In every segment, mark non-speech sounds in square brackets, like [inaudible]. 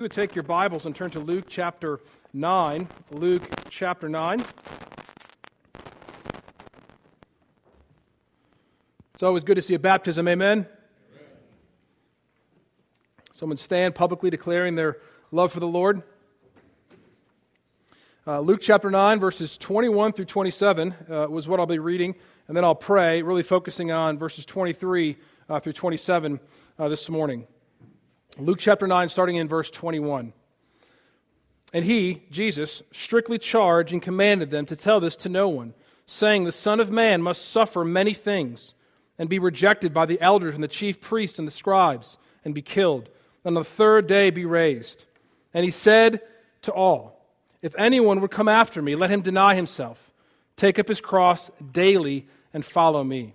You would take your Bibles and turn to Luke chapter 9. Luke chapter 9. It's always good to see a baptism, amen? amen? Someone stand publicly declaring their love for the Lord. Uh, Luke chapter 9, verses 21 through 27 uh, was what I'll be reading, and then I'll pray, really focusing on verses 23 uh, through 27 uh, this morning. Luke chapter 9, starting in verse 21. And he, Jesus, strictly charged and commanded them to tell this to no one, saying, The Son of Man must suffer many things, and be rejected by the elders and the chief priests and the scribes, and be killed, and on the third day be raised. And he said to all, If anyone would come after me, let him deny himself, take up his cross daily, and follow me.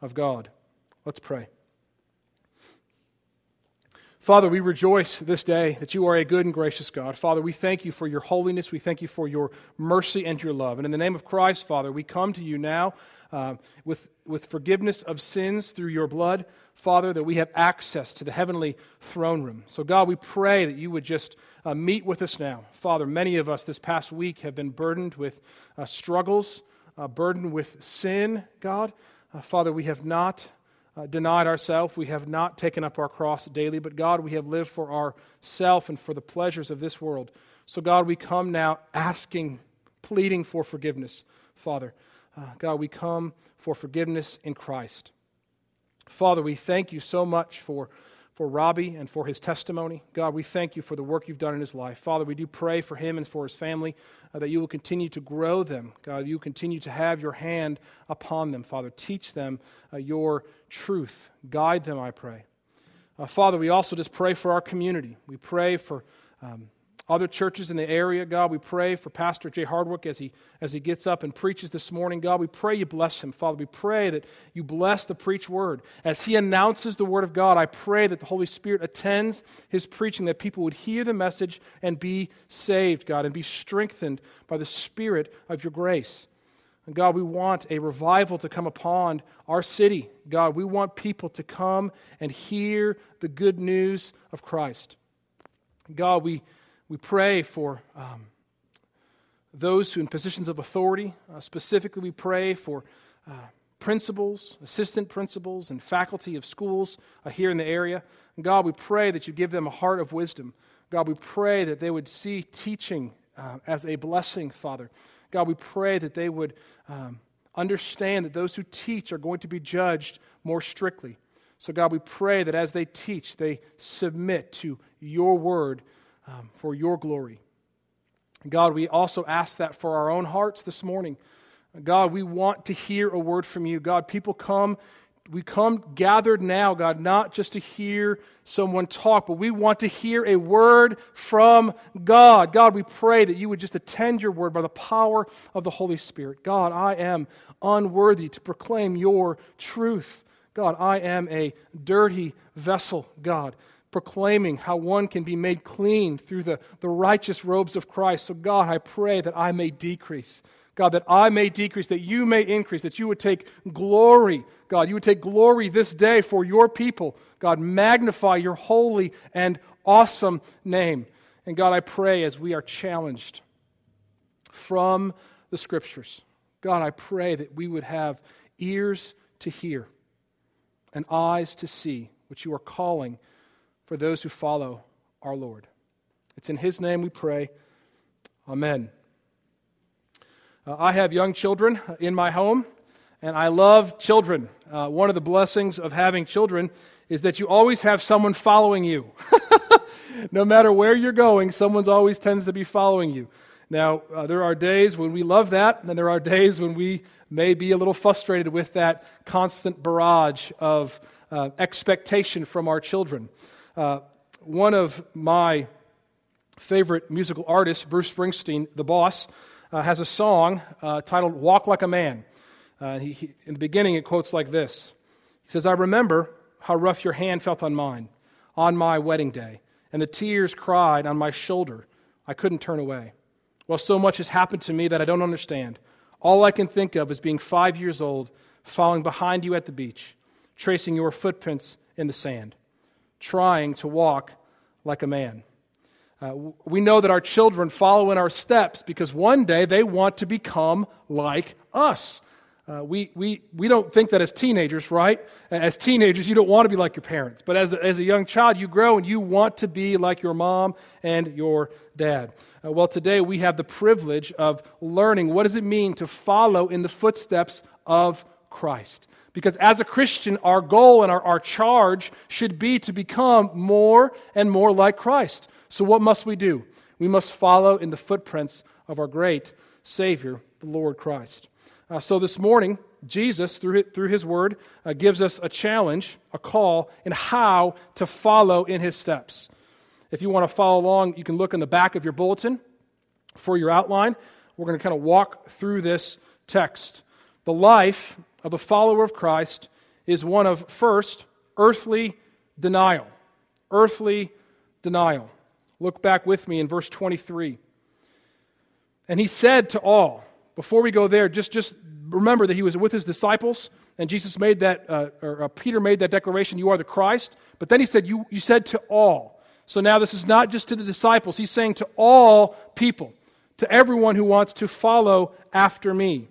of God. Let's pray. Father, we rejoice this day that you are a good and gracious God. Father, we thank you for your holiness. We thank you for your mercy and your love. And in the name of Christ, Father, we come to you now uh, with, with forgiveness of sins through your blood, Father, that we have access to the heavenly throne room. So, God, we pray that you would just uh, meet with us now. Father, many of us this past week have been burdened with uh, struggles, uh, burdened with sin, God. Uh, Father, we have not uh, denied ourselves. We have not taken up our cross daily, but God, we have lived for ourself and for the pleasures of this world. So, God, we come now asking, pleading for forgiveness, Father. Uh, God, we come for forgiveness in Christ. Father, we thank you so much for for Robbie and for his testimony. God, we thank you for the work you've done in his life. Father, we do pray for him and for his family uh, that you will continue to grow them. God, you continue to have your hand upon them. Father, teach them uh, your truth. Guide them, I pray. Uh, Father, we also just pray for our community. We pray for. Um, other churches in the area, God, we pray for Pastor Jay Hardwick as he, as he gets up and preaches this morning. God, we pray you bless him. Father, we pray that you bless the preached word. As he announces the word of God, I pray that the Holy Spirit attends his preaching, that people would hear the message and be saved, God, and be strengthened by the Spirit of your grace. And God, we want a revival to come upon our city. God, we want people to come and hear the good news of Christ. God, we we pray for um, those who in positions of authority. Uh, specifically, we pray for uh, principals, assistant principals, and faculty of schools uh, here in the area. And God, we pray that you give them a heart of wisdom. God, we pray that they would see teaching uh, as a blessing, Father. God, we pray that they would um, understand that those who teach are going to be judged more strictly. So, God, we pray that as they teach, they submit to your word um, for your glory. God, we also ask that for our own hearts this morning. God, we want to hear a word from you. God, people come, we come gathered now, God, not just to hear someone talk, but we want to hear a word from God. God, we pray that you would just attend your word by the power of the Holy Spirit. God, I am unworthy to proclaim your truth. God, I am a dirty vessel, God proclaiming how one can be made clean through the, the righteous robes of Christ. So, God, I pray that I may decrease. God, that I may decrease, that you may increase, that you would take glory, God, you would take glory this day for your people. God, magnify your holy and awesome name. And God, I pray as we are challenged from the scriptures, God, I pray that we would have ears to hear and eyes to see what you are calling for those who follow our Lord. It's in His name we pray. Amen. Uh, I have young children in my home, and I love children. Uh, one of the blessings of having children is that you always have someone following you. [laughs] no matter where you're going, someone's always tends to be following you. Now, uh, there are days when we love that, and there are days when we may be a little frustrated with that constant barrage of uh, expectation from our children. Uh, one of my favorite musical artists, Bruce Springsteen, the boss, uh, has a song uh, titled Walk Like a Man. Uh, he, he, in the beginning, it quotes like this He says, I remember how rough your hand felt on mine on my wedding day, and the tears cried on my shoulder. I couldn't turn away. Well, so much has happened to me that I don't understand. All I can think of is being five years old, falling behind you at the beach, tracing your footprints in the sand, trying to walk like a man. Uh, we know that our children follow in our steps because one day they want to become like us. Uh, we, we, we don't think that as teenagers, right? As teenagers, you don't want to be like your parents. But as a, as a young child, you grow and you want to be like your mom and your dad. Uh, well, today we have the privilege of learning what does it mean to follow in the footsteps of Christ. Because as a Christian, our goal and our, our charge should be to become more and more like Christ. So, what must we do? We must follow in the footprints of our great Savior, the Lord Christ. Uh, so, this morning, Jesus, through his, through his word, uh, gives us a challenge, a call, in how to follow in his steps. If you want to follow along, you can look in the back of your bulletin for your outline. We're going to kind of walk through this text. The life of a follower of Christ is one of, first, earthly denial. Earthly denial. Look back with me in verse 23. And he said to all, before we go there, just, just remember that he was with his disciples, and Jesus made that, uh, or uh, Peter made that declaration, You are the Christ. But then he said, you, you said to all. So now this is not just to the disciples, he's saying to all people, to everyone who wants to follow after me.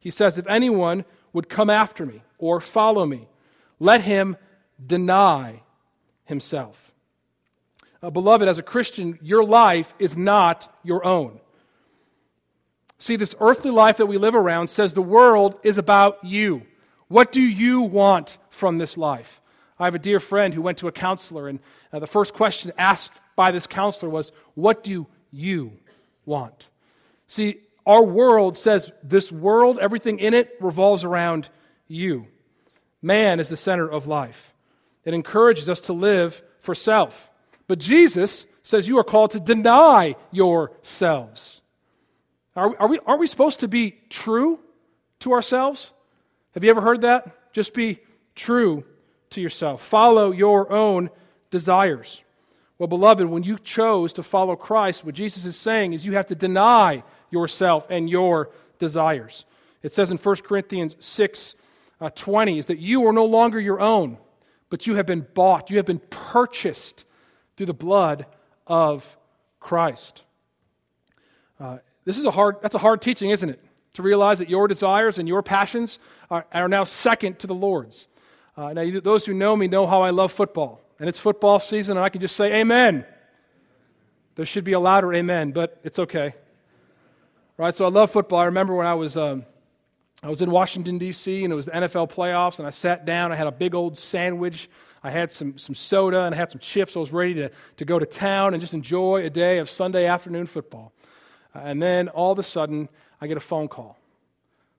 He says, If anyone would come after me or follow me, let him deny himself. Uh, beloved, as a Christian, your life is not your own. See, this earthly life that we live around says the world is about you. What do you want from this life? I have a dear friend who went to a counselor, and uh, the first question asked by this counselor was, What do you want? See, our world says this world, everything in it, revolves around you. Man is the center of life. It encourages us to live for self. But Jesus says you are called to deny yourselves. Are, are we, are we supposed to be true to ourselves? Have you ever heard that? Just be true to yourself. Follow your own desires. Well, beloved, when you chose to follow Christ, what Jesus is saying is you have to deny yourself and your desires. It says in 1 Corinthians 6 uh, 20 is that you are no longer your own, but you have been bought, you have been purchased through the blood of Christ. Uh, this is a hard, that's a hard teaching, isn't it? To realize that your desires and your passions are, are now second to the Lord's. Uh, now, you, those who know me know how I love football. And it's football season, and I can just say amen. There should be a louder amen, but it's okay. Right? So I love football. I remember when I was, um, I was in Washington, D.C., and it was the NFL playoffs, and I sat down. I had a big old sandwich I had some, some soda and I had some chips. I was ready to, to go to town and just enjoy a day of Sunday afternoon football. Uh, and then all of a sudden, I get a phone call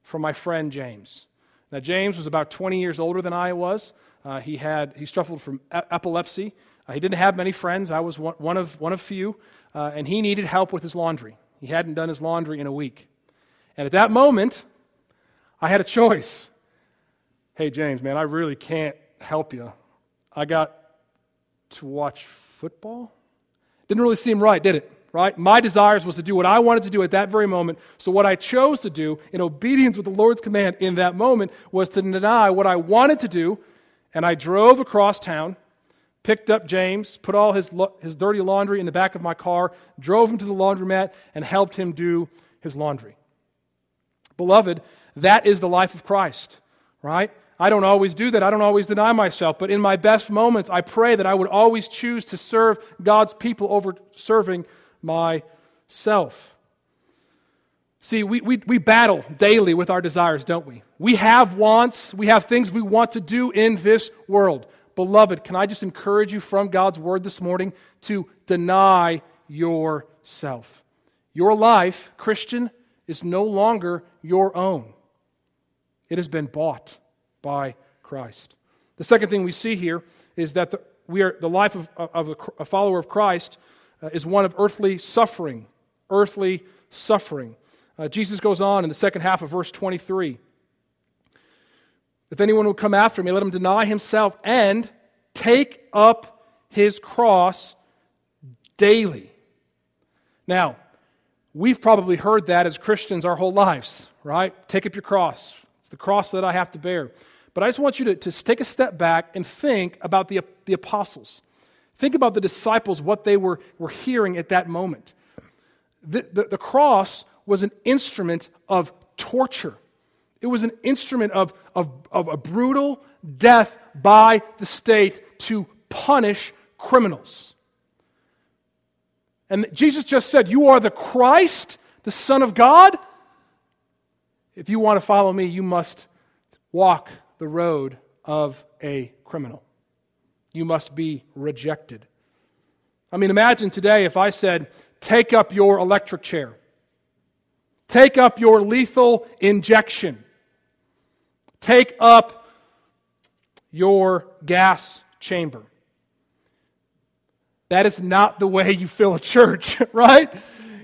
from my friend James. Now, James was about 20 years older than I was. Uh, he, had, he suffered from epilepsy. Uh, he didn't have many friends. I was one, one of, one of few. Uh, and he needed help with his laundry. He hadn't done his laundry in a week. And at that moment, I had a choice. Hey, James, man, I really can't help you. I got to watch football. Didn't really seem right, did it? Right? My desires was to do what I wanted to do at that very moment. So what I chose to do in obedience with the Lord's command in that moment was to deny what I wanted to do, and I drove across town, picked up James, put all his his dirty laundry in the back of my car, drove him to the laundromat and helped him do his laundry. Beloved, that is the life of Christ, right? I don't always do that. I don't always deny myself. But in my best moments, I pray that I would always choose to serve God's people over serving myself. See, we, we, we battle daily with our desires, don't we? We have wants, we have things we want to do in this world. Beloved, can I just encourage you from God's word this morning to deny yourself? Your life, Christian, is no longer your own, it has been bought by Christ. The second thing we see here is that the, we are, the life of, of a, a follower of Christ uh, is one of earthly suffering. Earthly suffering. Uh, Jesus goes on in the second half of verse 23. If anyone will come after me, let him deny himself and take up his cross daily. Now, we've probably heard that as Christians our whole lives, right? Take up your cross. It's the cross that I have to bear. But I just want you to, to take a step back and think about the, the apostles. Think about the disciples, what they were, were hearing at that moment. The, the, the cross was an instrument of torture, it was an instrument of, of, of a brutal death by the state to punish criminals. And Jesus just said, You are the Christ, the Son of God. If you want to follow me, you must walk the road of a criminal you must be rejected. I mean, imagine today if I said, take up your electric chair, take up your lethal injection, take up your gas chamber. That is not the way you fill a church, [laughs] right?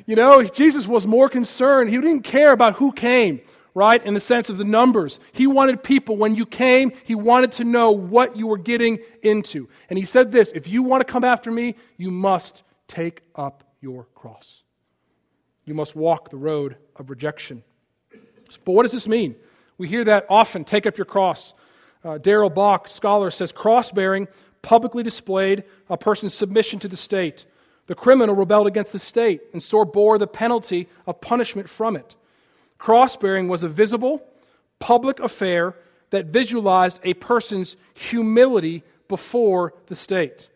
You know, Jesus was more concerned. He didn't care about who came right? In the sense of the numbers. He wanted people, when you came, he wanted to know what you were getting into. And he said this if you want to come after me, you must take up your cross. You must walk the road of rejection. But what does this mean? We hear that often take up your cross. Uh, Darrell Bock, scholar, says cross bearing publicly displayed a person's submission to the state. The criminal rebelled against the state and so bore the penalty of punishment from it. Cross bearing was a visible, public affair that visualized a person's humility before the state.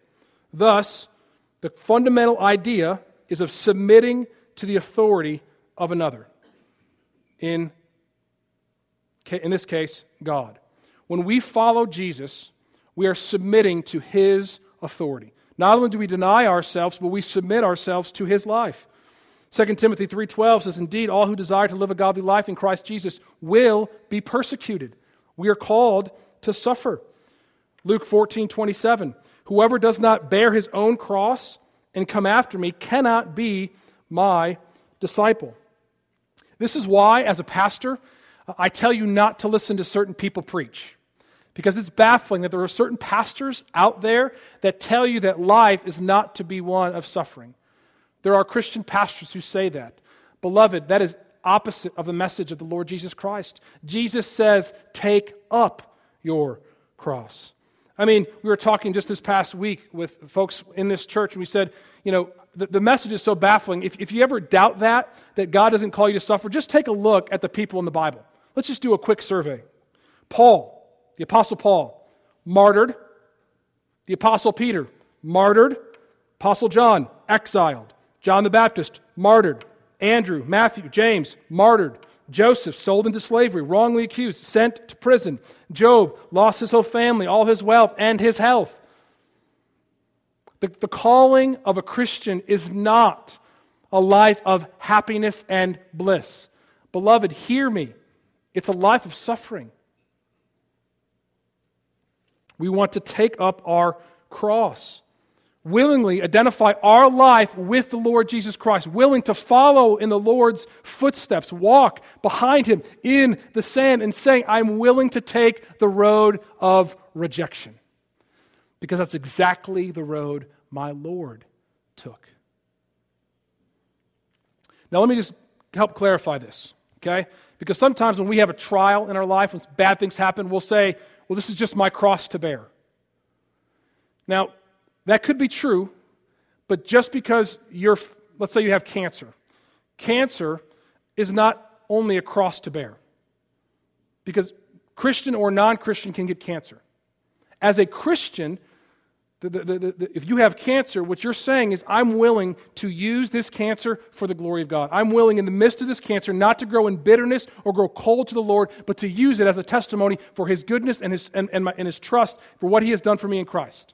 Thus, the fundamental idea is of submitting to the authority of another. In, in this case, God. When we follow Jesus, we are submitting to his authority. Not only do we deny ourselves, but we submit ourselves to his life. 2 Timothy 3:12 says indeed all who desire to live a godly life in Christ Jesus will be persecuted. We are called to suffer. Luke 14:27 Whoever does not bear his own cross and come after me cannot be my disciple. This is why as a pastor I tell you not to listen to certain people preach. Because it's baffling that there are certain pastors out there that tell you that life is not to be one of suffering. There are Christian pastors who say that. Beloved, that is opposite of the message of the Lord Jesus Christ. Jesus says, Take up your cross. I mean, we were talking just this past week with folks in this church, and we said, you know, the, the message is so baffling. If, if you ever doubt that, that God doesn't call you to suffer, just take a look at the people in the Bible. Let's just do a quick survey. Paul, the Apostle Paul, martyred. The Apostle Peter, martyred. Apostle John, exiled. John the Baptist, martyred. Andrew, Matthew, James, martyred. Joseph, sold into slavery, wrongly accused, sent to prison. Job lost his whole family, all his wealth, and his health. The, the calling of a Christian is not a life of happiness and bliss. Beloved, hear me. It's a life of suffering. We want to take up our cross willingly identify our life with the Lord Jesus Christ, willing to follow in the Lord's footsteps, walk behind him in the sand, and saying, I'm willing to take the road of rejection. Because that's exactly the road my Lord took. Now, let me just help clarify this, okay? Because sometimes when we have a trial in our life, when bad things happen, we'll say, well, this is just my cross to bear. Now, that could be true, but just because you're, let's say you have cancer, cancer is not only a cross to bear. Because Christian or non Christian can get cancer. As a Christian, the, the, the, if you have cancer, what you're saying is, I'm willing to use this cancer for the glory of God. I'm willing, in the midst of this cancer, not to grow in bitterness or grow cold to the Lord, but to use it as a testimony for His goodness and His, and, and, my, and his trust for what He has done for me in Christ.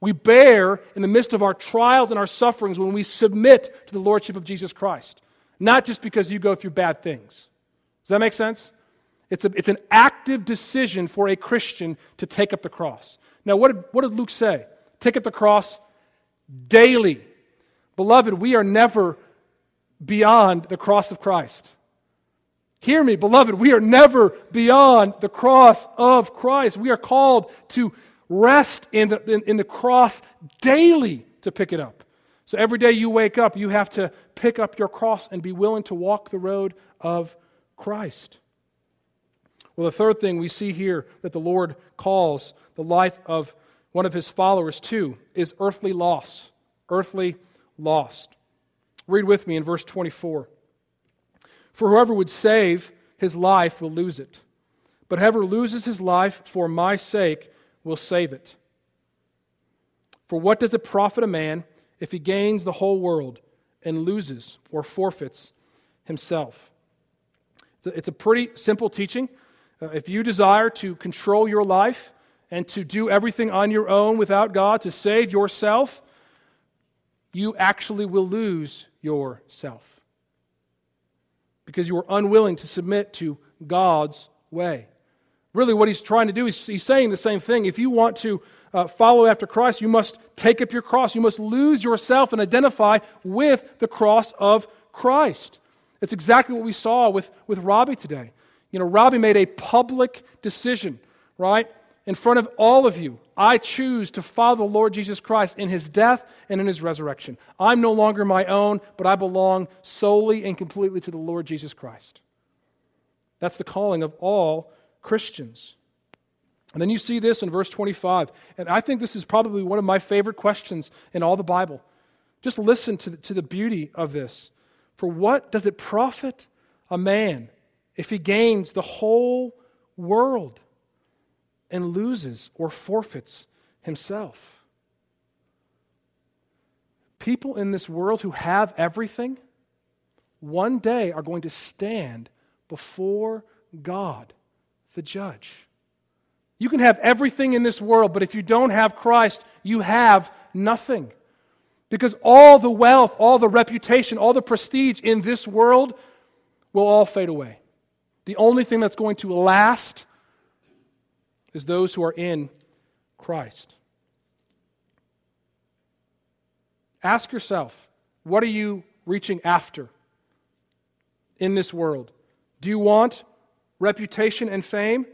We bear in the midst of our trials and our sufferings when we submit to the Lordship of Jesus Christ, not just because you go through bad things. Does that make sense? It's, a, it's an active decision for a Christian to take up the cross. Now, what did, what did Luke say? Take up the cross daily. Beloved, we are never beyond the cross of Christ. Hear me, beloved, we are never beyond the cross of Christ. We are called to rest in the, in, in, the cross daily to pick it up. So every day you wake up, you have to pick up your cross and be willing to walk the road of Christ. Well, the third thing we see here that the Lord calls the life of one of his followers to is earthly loss. Earthly lost. Read with me in verse 24. For whoever would save his life will lose it, but whoever loses his life for my sake will save it. For what does it profit a man if he gains the whole world and loses or forfeits himself? It's a pretty simple teaching. Uh, if you desire to control your life and to do everything on your own without God, to save yourself, you actually will lose yourself because you are unwilling to submit to God's way. Really, what he's trying to do is he's saying the same thing. If you want to uh, follow after Christ, you must take up your cross. You must lose yourself and identify with the cross of Christ. It's exactly what we saw with, with Robbie today. You know, Robbie made a public decision, right? In front of all of you, I choose to follow the Lord Jesus Christ in his death and in his resurrection. I'm no longer my own, but I belong solely and completely to the Lord Jesus Christ. That's the calling of all Christians. And then you see this in verse 25. And I think this is probably one of my favorite questions in all the Bible. Just listen to the, to the beauty of this. For what does it profit a man if he gains the whole world and loses or forfeits himself. People in this world who have everything one day are going to stand before God, the judge. You can have everything in this world, but if you don't have Christ, you have nothing. Because all the wealth, all the reputation, all the prestige in this world will all fade away. The only thing that's going to last is those who are in Christ. Ask yourself, what are you reaching after in this world? Do you want reputation and fame?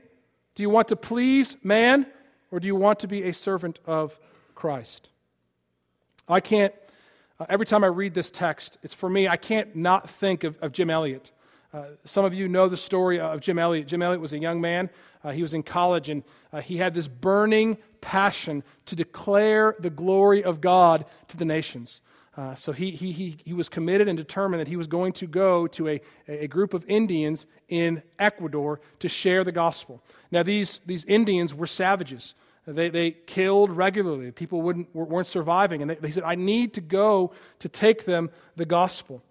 Do you want to please man? Or do you want to be a servant of Christ? I can't, uh, every time I read this text, it's for me, I can't not think of, of Jim Elliot. Uh, some of you know the story of Jim Elliot. Jim Elliot was a young man. Uh, he was in college and uh, he had this burning passion to declare the glory of God to the nations. Uh, so he, he, he, he was committed and determined that he was going to go to a, a group of Indians in Ecuador to share the gospel. Now, these, these Indians were savages. They, they killed regularly. People wouldn't, weren't surviving. And they, they said, I need to go to take them the gospel.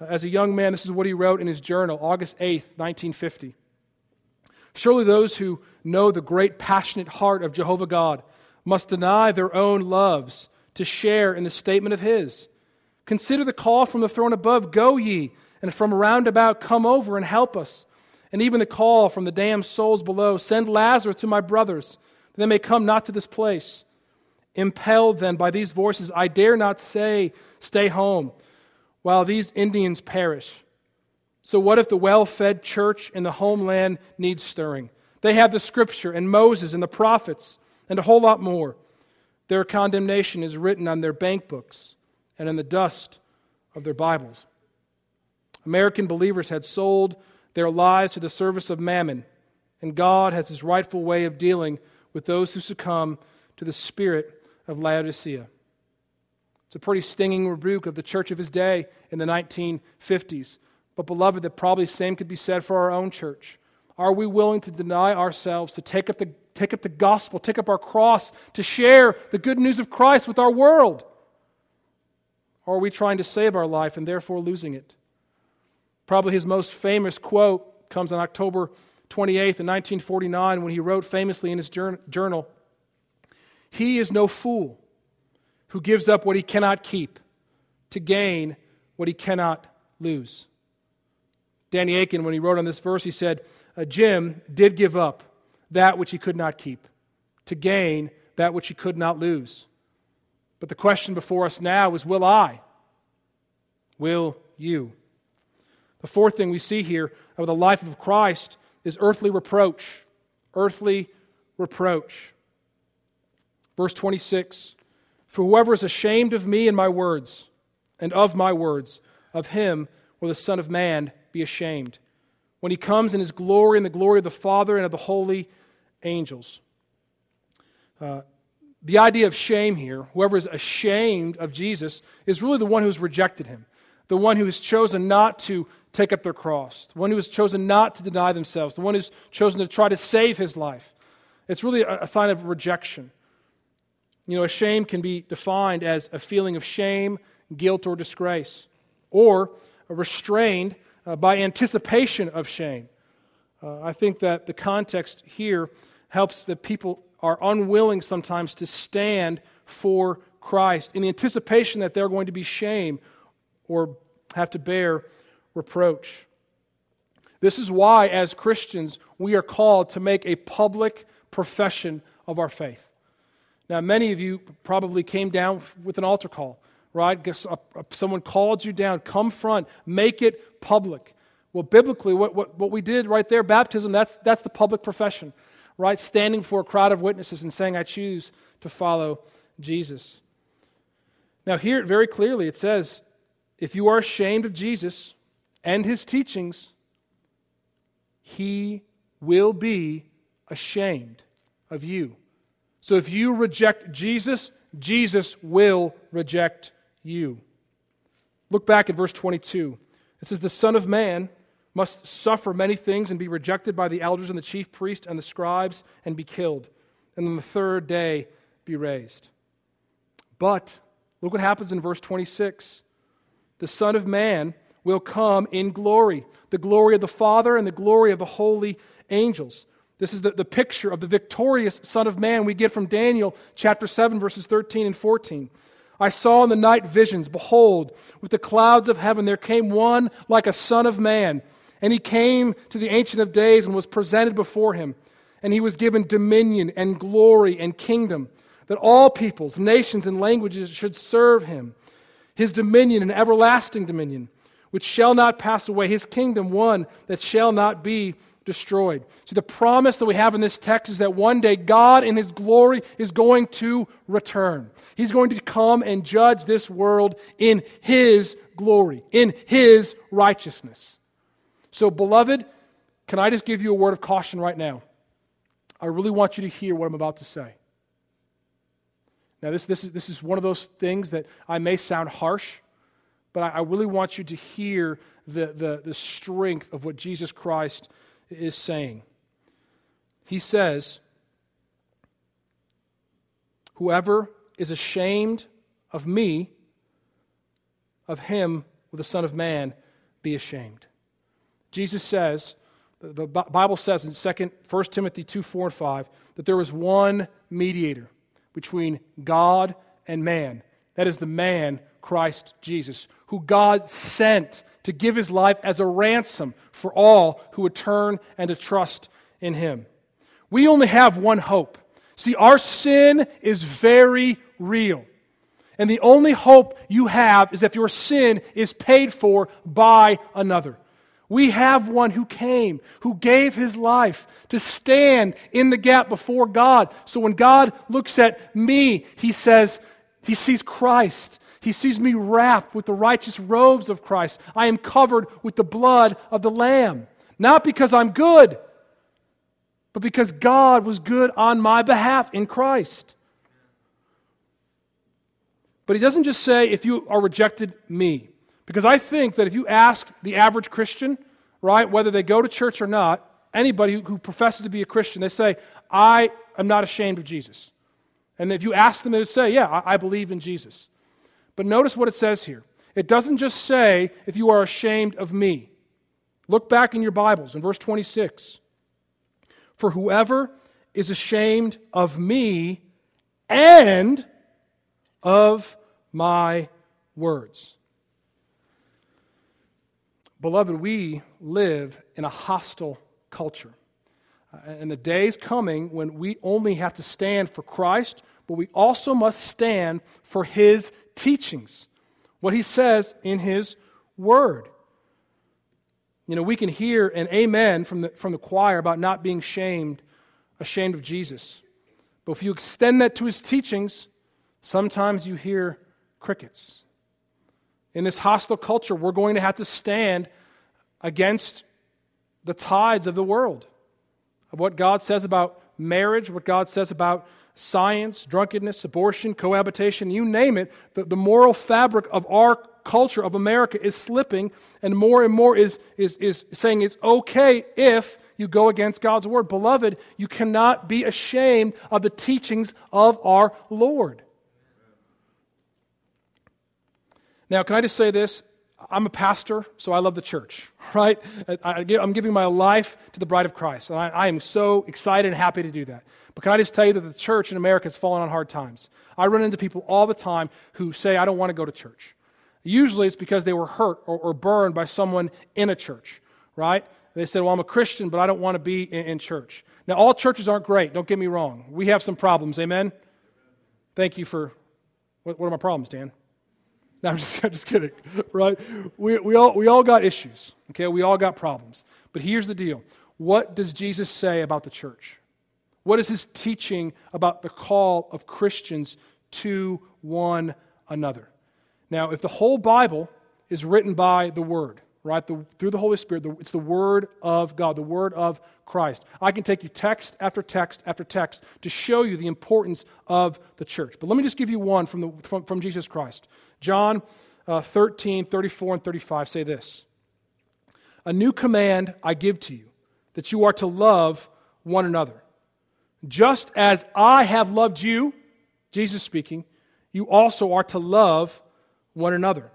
Uh, as a young man, this is what he wrote in his journal, August 8th, 1950. Surely those who know the great passionate heart of Jehovah God must deny their own loves to share in the statement of his. Consider the call from the throne above Go ye, and from around about come over and help us. And even the call from the damned souls below Send Lazarus to my brothers, that they may come not to this place. Impelled then by these voices, I dare not say, Stay home while these Indians perish. So, what if the well fed church in the homeland needs stirring? They have the scripture and Moses and the prophets and a whole lot more. Their condemnation is written on their bank books and in the dust of their Bibles. American believers had sold their lives to the service of mammon, and God has his rightful way of dealing with those who succumb to the spirit of Laodicea. It's a pretty stinging rebuke of the church of his day in the 1950s. But, beloved, the probably same could be said for our own church. Are we willing to deny ourselves, to take up the, take up the gospel, take up our cross, to share the good news of Christ with our world? Or are we trying to save our life and therefore losing it? Probably his most famous quote comes on October 28th in 1949 when he wrote famously in his journal He is no fool who gives up what he cannot keep to gain what he cannot lose. Danny Akin, when he wrote on this verse, he said, Jim did give up that which he could not keep to gain that which he could not lose. But the question before us now is will I? will you. The fourth thing we see here of the life of Christ is earthly reproach. Earthly reproach. Verse 26 For whoever is ashamed of me and my words, and of my words, of him will the Son of Man be ashamed. When he comes in his glory and the glory of the Father and of the holy angels. Uh, the idea of shame here, whoever is ashamed of Jesus, is really the one who has rejected him, the one who has chosen not to take up their cross, the one who has chosen not to deny themselves, the one who's chosen to try to save his life. It's really a, a sign of rejection. You know, a shame can be defined as a feeling of shame, guilt, or disgrace, or restrained uh, by anticipation of shame. Uh, I think that the context here helps that people are unwilling sometimes to stand for Christ in the anticipation that they're going to be shamed or have to bear reproach. This is why, as Christians, we are called to make a public profession of our faith. Now, many of you probably came down with an altar call, right? Someone called you down, come front, make it public. Well, biblically, what, what, what we did right there, baptism, that's, that's the public profession, right? Standing for a crowd of witnesses and saying, I choose to follow Jesus. Now, here very clearly it says, if you are ashamed of Jesus, and his teachings, he will be ashamed of you. So if you reject Jesus, Jesus will reject you. Look back at verse 22. It says, The Son of Man must suffer many things and be rejected by the elders and the chief priests and the scribes and be killed, and on the third day be raised. But look what happens in verse 26. The Son of Man will come in glory the glory of the Father and the glory of the holy angels. This is the, the picture of the victorious Son of Man we get from Daniel chapter 7, verses 13 and 14. I saw in the night visions, behold, with the clouds of heaven there came one like a Son of Man. And he came to the Ancient of Days and was presented before him. And he was given dominion and glory and kingdom, that all peoples, nations, and languages should serve him. His dominion, an everlasting dominion which shall not pass away, his kingdom one that shall not be destroyed. See, the promise that we have in this text is that one day God in his glory is going to return. He's going to come and judge this world in his glory, in his righteousness. So, beloved, can I just give you a word of caution right now? I really want you to hear what I'm about to say. Now, this, this, is, this is one of those things that I may sound harsh, but I, I really want you to hear the, the, the strength of what Jesus Christ is saying. He says, Whoever is ashamed of me, of him will the Son of Man be ashamed. Jesus says, the Bible says in 2, 1 Timothy 2 4 and 5 that there is one mediator between God and man. That is the man, Christ Jesus, who God sent to give his life as a ransom for all who would turn and to trust in him. We only have one hope. See, our sin is very real. And the only hope you have is if your sin is paid for by another. We have one who came, who gave his life to stand in the gap before God. So when God looks at me, he says, he sees Christ. He sees me wrapped with the righteous robes of Christ. I am covered with the blood of the Lamb. Not because I'm good, but because God was good on my behalf in Christ. But he doesn't just say, if you are rejected, me. Because I think that if you ask the average Christian, right, whether they go to church or not, anybody who professes to be a Christian, they say, I am not ashamed of Jesus. And if you ask them, they would say, Yeah, I, believe in Jesus. But notice what it says here. It doesn't just say, if you are ashamed of me. Look back in your Bibles in verse 26. For whoever is ashamed of me and of my words. Beloved, we live in a hostile culture. Uh, and the day is coming when we only have to stand for Christ, but we also must stand for his teachings, what he says in his word. You know, we can hear an amen from the, from the choir about not being shamed, ashamed of Jesus. But if you extend that to his teachings, sometimes you hear crickets. In this hostile culture, we're going to have to stand against the tides of the world, of what God says about marriage, what God says about science, drunkenness, abortion, cohabitation, you name it, the, the moral fabric of our culture of America is slipping, and more and more is, is, is saying it's okay if you go against God's word. Beloved, you cannot be ashamed of the teachings of our Lord. Now, can I just say this? I'm a pastor, so I love the church, [laughs] right? I, am giving my life to the bride of Christ, and I, I, am so excited and happy to do that. But can I just tell you that the church in America has fallen on hard times? I run into people all the time who say, I don't want to go to church. Usually it's because they were hurt or, or burned by someone in a church, right? They said, Well, I'm a Christian, but I don't want to be in, in church. Now, all churches aren't great, don't get me wrong. We have some problems, amen? Thank you for. What, what are my problems, Dan? No, I'm just, I'm [laughs] just kidding, right? We, we, all, we all got issues, okay? We all got problems. But here's the deal what does Jesus say about the church? What is his teaching about the call of Christians to one another? Now, if the whole Bible is written by the Word, right, the, through the Holy Spirit, the, it's the Word of God, the Word of Christ. I can take you text after text after text to show you the importance of the church. But let me just give you one from, the, from, from Jesus Christ. John uh, 13, 34, and 35 say this A new command I give to you, that you are to love one another. Just as I have loved you, Jesus speaking, you also are to love one another.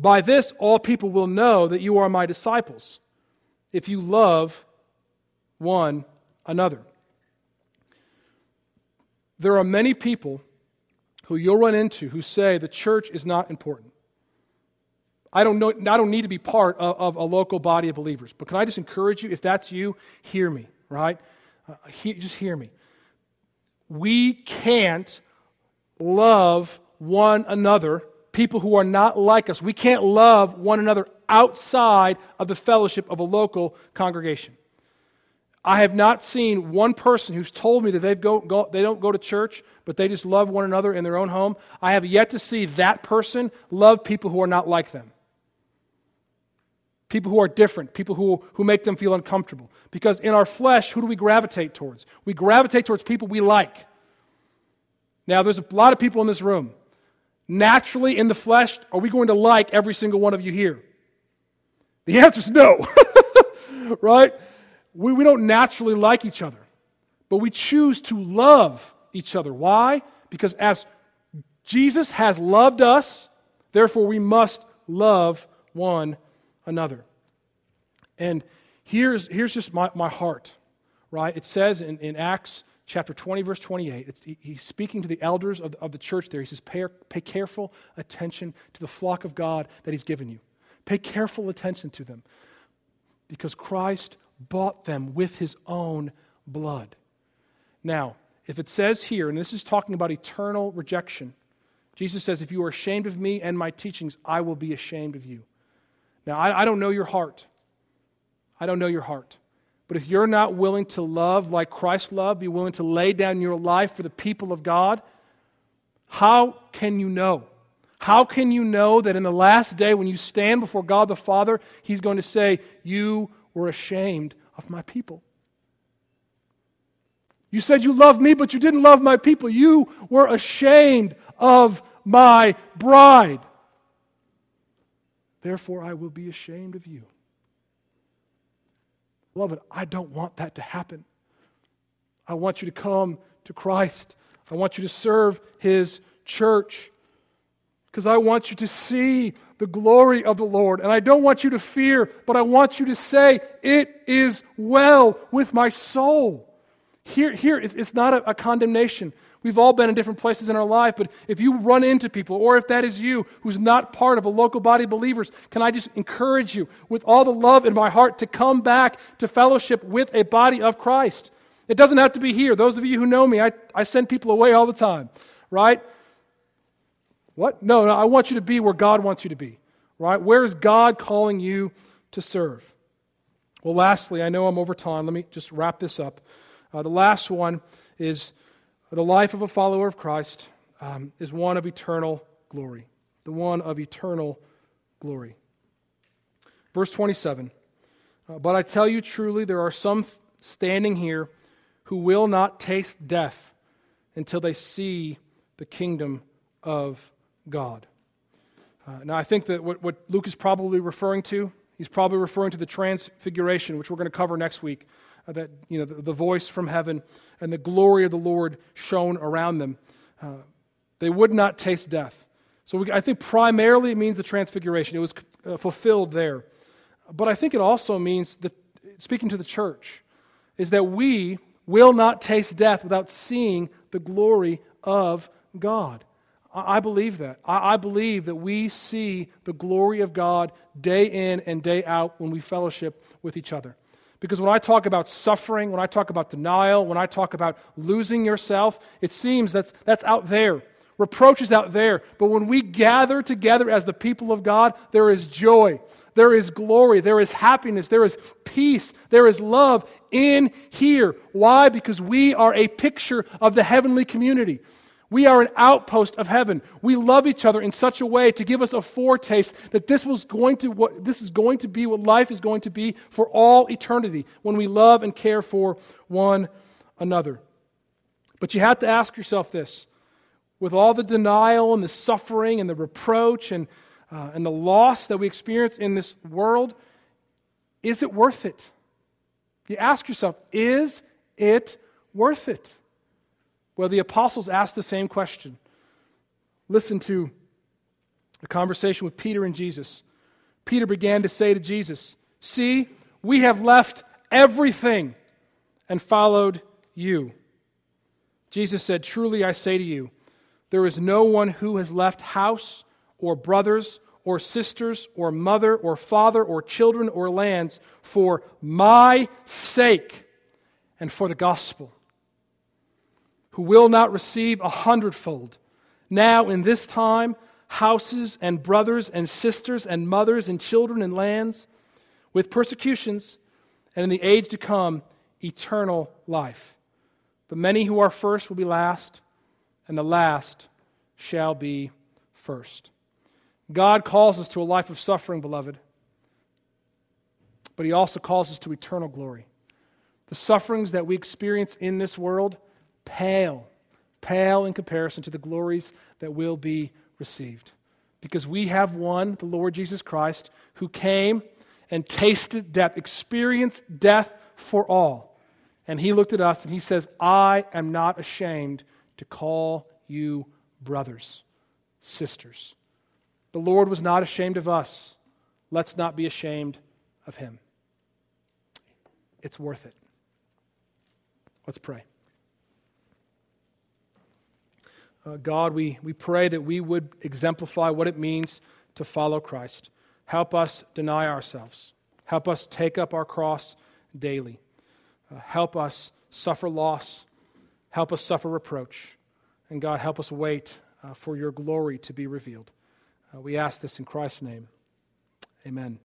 By this, all people will know that you are my disciples, if you love one another. There are many people who you'll run into who say the church is not important. I don't, know, I don't need to be part of, of a local body of believers. But can I just encourage you, if that's you, hear me, right? Uh, he, just hear me. We can't love one another, people who are not like us. We can't love one another outside of the fellowship of a local congregation. I have not seen one person who's told me that they go, they don't go to church, but they just love one another in their own home. I have yet to see that person love people who are not like them. People who are different, people who, who make them feel uncomfortable. Because in our flesh, who do we gravitate towards? We gravitate towards people we like. Now, there's a lot of people in this room. Naturally, in the flesh, are we going to like every single one of you here? The answer is no. [laughs] right? we, we don't naturally like each other, but we choose to love each other. Why? Because as Jesus has loved us, therefore we must love one another. And here's, here's just my, my heart, right? It says in, in Acts chapter 20, verse 28, he, he's speaking to the elders of, of the church there. He says, pay, pay careful attention to the flock of God that he's given you. Pay careful attention to them because Christ bought them with his own blood. Now, if it says here, and this is talking about eternal rejection, Jesus says, If you are ashamed of me and my teachings, I will be ashamed of you. Now, I, I don't know your heart. I don't know your heart. But if you're not willing to love like Christ loved, be willing to lay down your life for the people of God, how can you know? How can you know that in the last day, when you stand before God the Father, He's going to say, You were ashamed of my people. You said you loved me, but you didn't love my people. You were ashamed of my bride. Therefore, I will be ashamed of you. Beloved, I don't want that to happen. I want you to come to Christ. I want you to serve His church because I want you to see the glory of the Lord. And I don't want you to fear, but I want you to say, It is well with my soul. Here, here it's not a, a condemnation. We've all been in different places in our life, but if you run into people, or if that is you who's not part of a local body of believers, can I just encourage you with all the love in my heart to come back to fellowship with a body of Christ? It doesn't have to be here. Those of you who know me, I, I send people away all the time, right? What? No, no, I want you to be where God wants you to be. right? Where is God calling you to serve? Well, lastly, I know I'm over time. Let me just wrap this up. Uh, the last one is the life of a follower of Christ um, is one of eternal glory. The one of eternal glory. Verse 27 uh, But I tell you truly, there are some standing here who will not taste death until they see the kingdom of God. Uh, now, I think that what, what Luke is probably referring to, he's probably referring to the transfiguration, which we're going to cover next week. Uh, that, you know, the, the, voice from heaven and the glory of the Lord shone around them. Uh, they would not taste death. So we, I think primarily it means the transfiguration. It was uh, fulfilled there. But I think it also means, that, speaking to the church, is that we will not taste death without seeing the glory of God. I believe that. I believe that we see the glory of God day in and day out when we fellowship with each other. Because when I talk about suffering, when I talk about denial, when I talk about losing yourself, it seems that's, that's out there. Reproach is out there. But when we gather together as the people of God, there is joy, there is glory, there is happiness, there is peace, there is love in here. Why? Because we are a picture of the heavenly community. We are an outpost of heaven. We love each other in such a way to give us a foretaste that this was going to what this is going to be what life is going to be for all eternity when we love and care for one another. But you have to ask yourself this with all the denial and the suffering and the reproach and, uh, and the loss that we experience in this world, is it worth it? You ask yourself, is it worth it? Well, the apostles asked the same question. Listen to a conversation with Peter and Jesus. Peter began to say to Jesus, See, we have left everything and followed you. Jesus said, Truly I say to you, there is no one who has left house or brothers or sisters or mother or father or children or lands for my sake and for the gospel who will not receive a hundredfold. Now, in this time, houses and brothers and sisters and mothers and children and lands, with persecutions, and in the age to come, eternal life. But many who are first will be last, and the last shall be first. God calls us to a life of suffering, beloved, but He also calls us to eternal glory. The sufferings that we experience in this world pale, pale in comparison to the glories that will be received. Because we have one, the Lord Jesus Christ, who came and tasted death, experienced death for all. And he looked at us and he says, I am not ashamed to call you brothers, sisters. The Lord was not ashamed of us. Let's not be ashamed of him. It's worth it. Let's pray. Uh, God, we, we pray that we would exemplify what it means to follow Christ. Help us deny ourselves. Help us take up our cross daily. Uh, help us suffer loss. Help us suffer reproach. And God, help us wait uh, for your glory to be revealed. Uh, we ask this in Christ's name. Amen.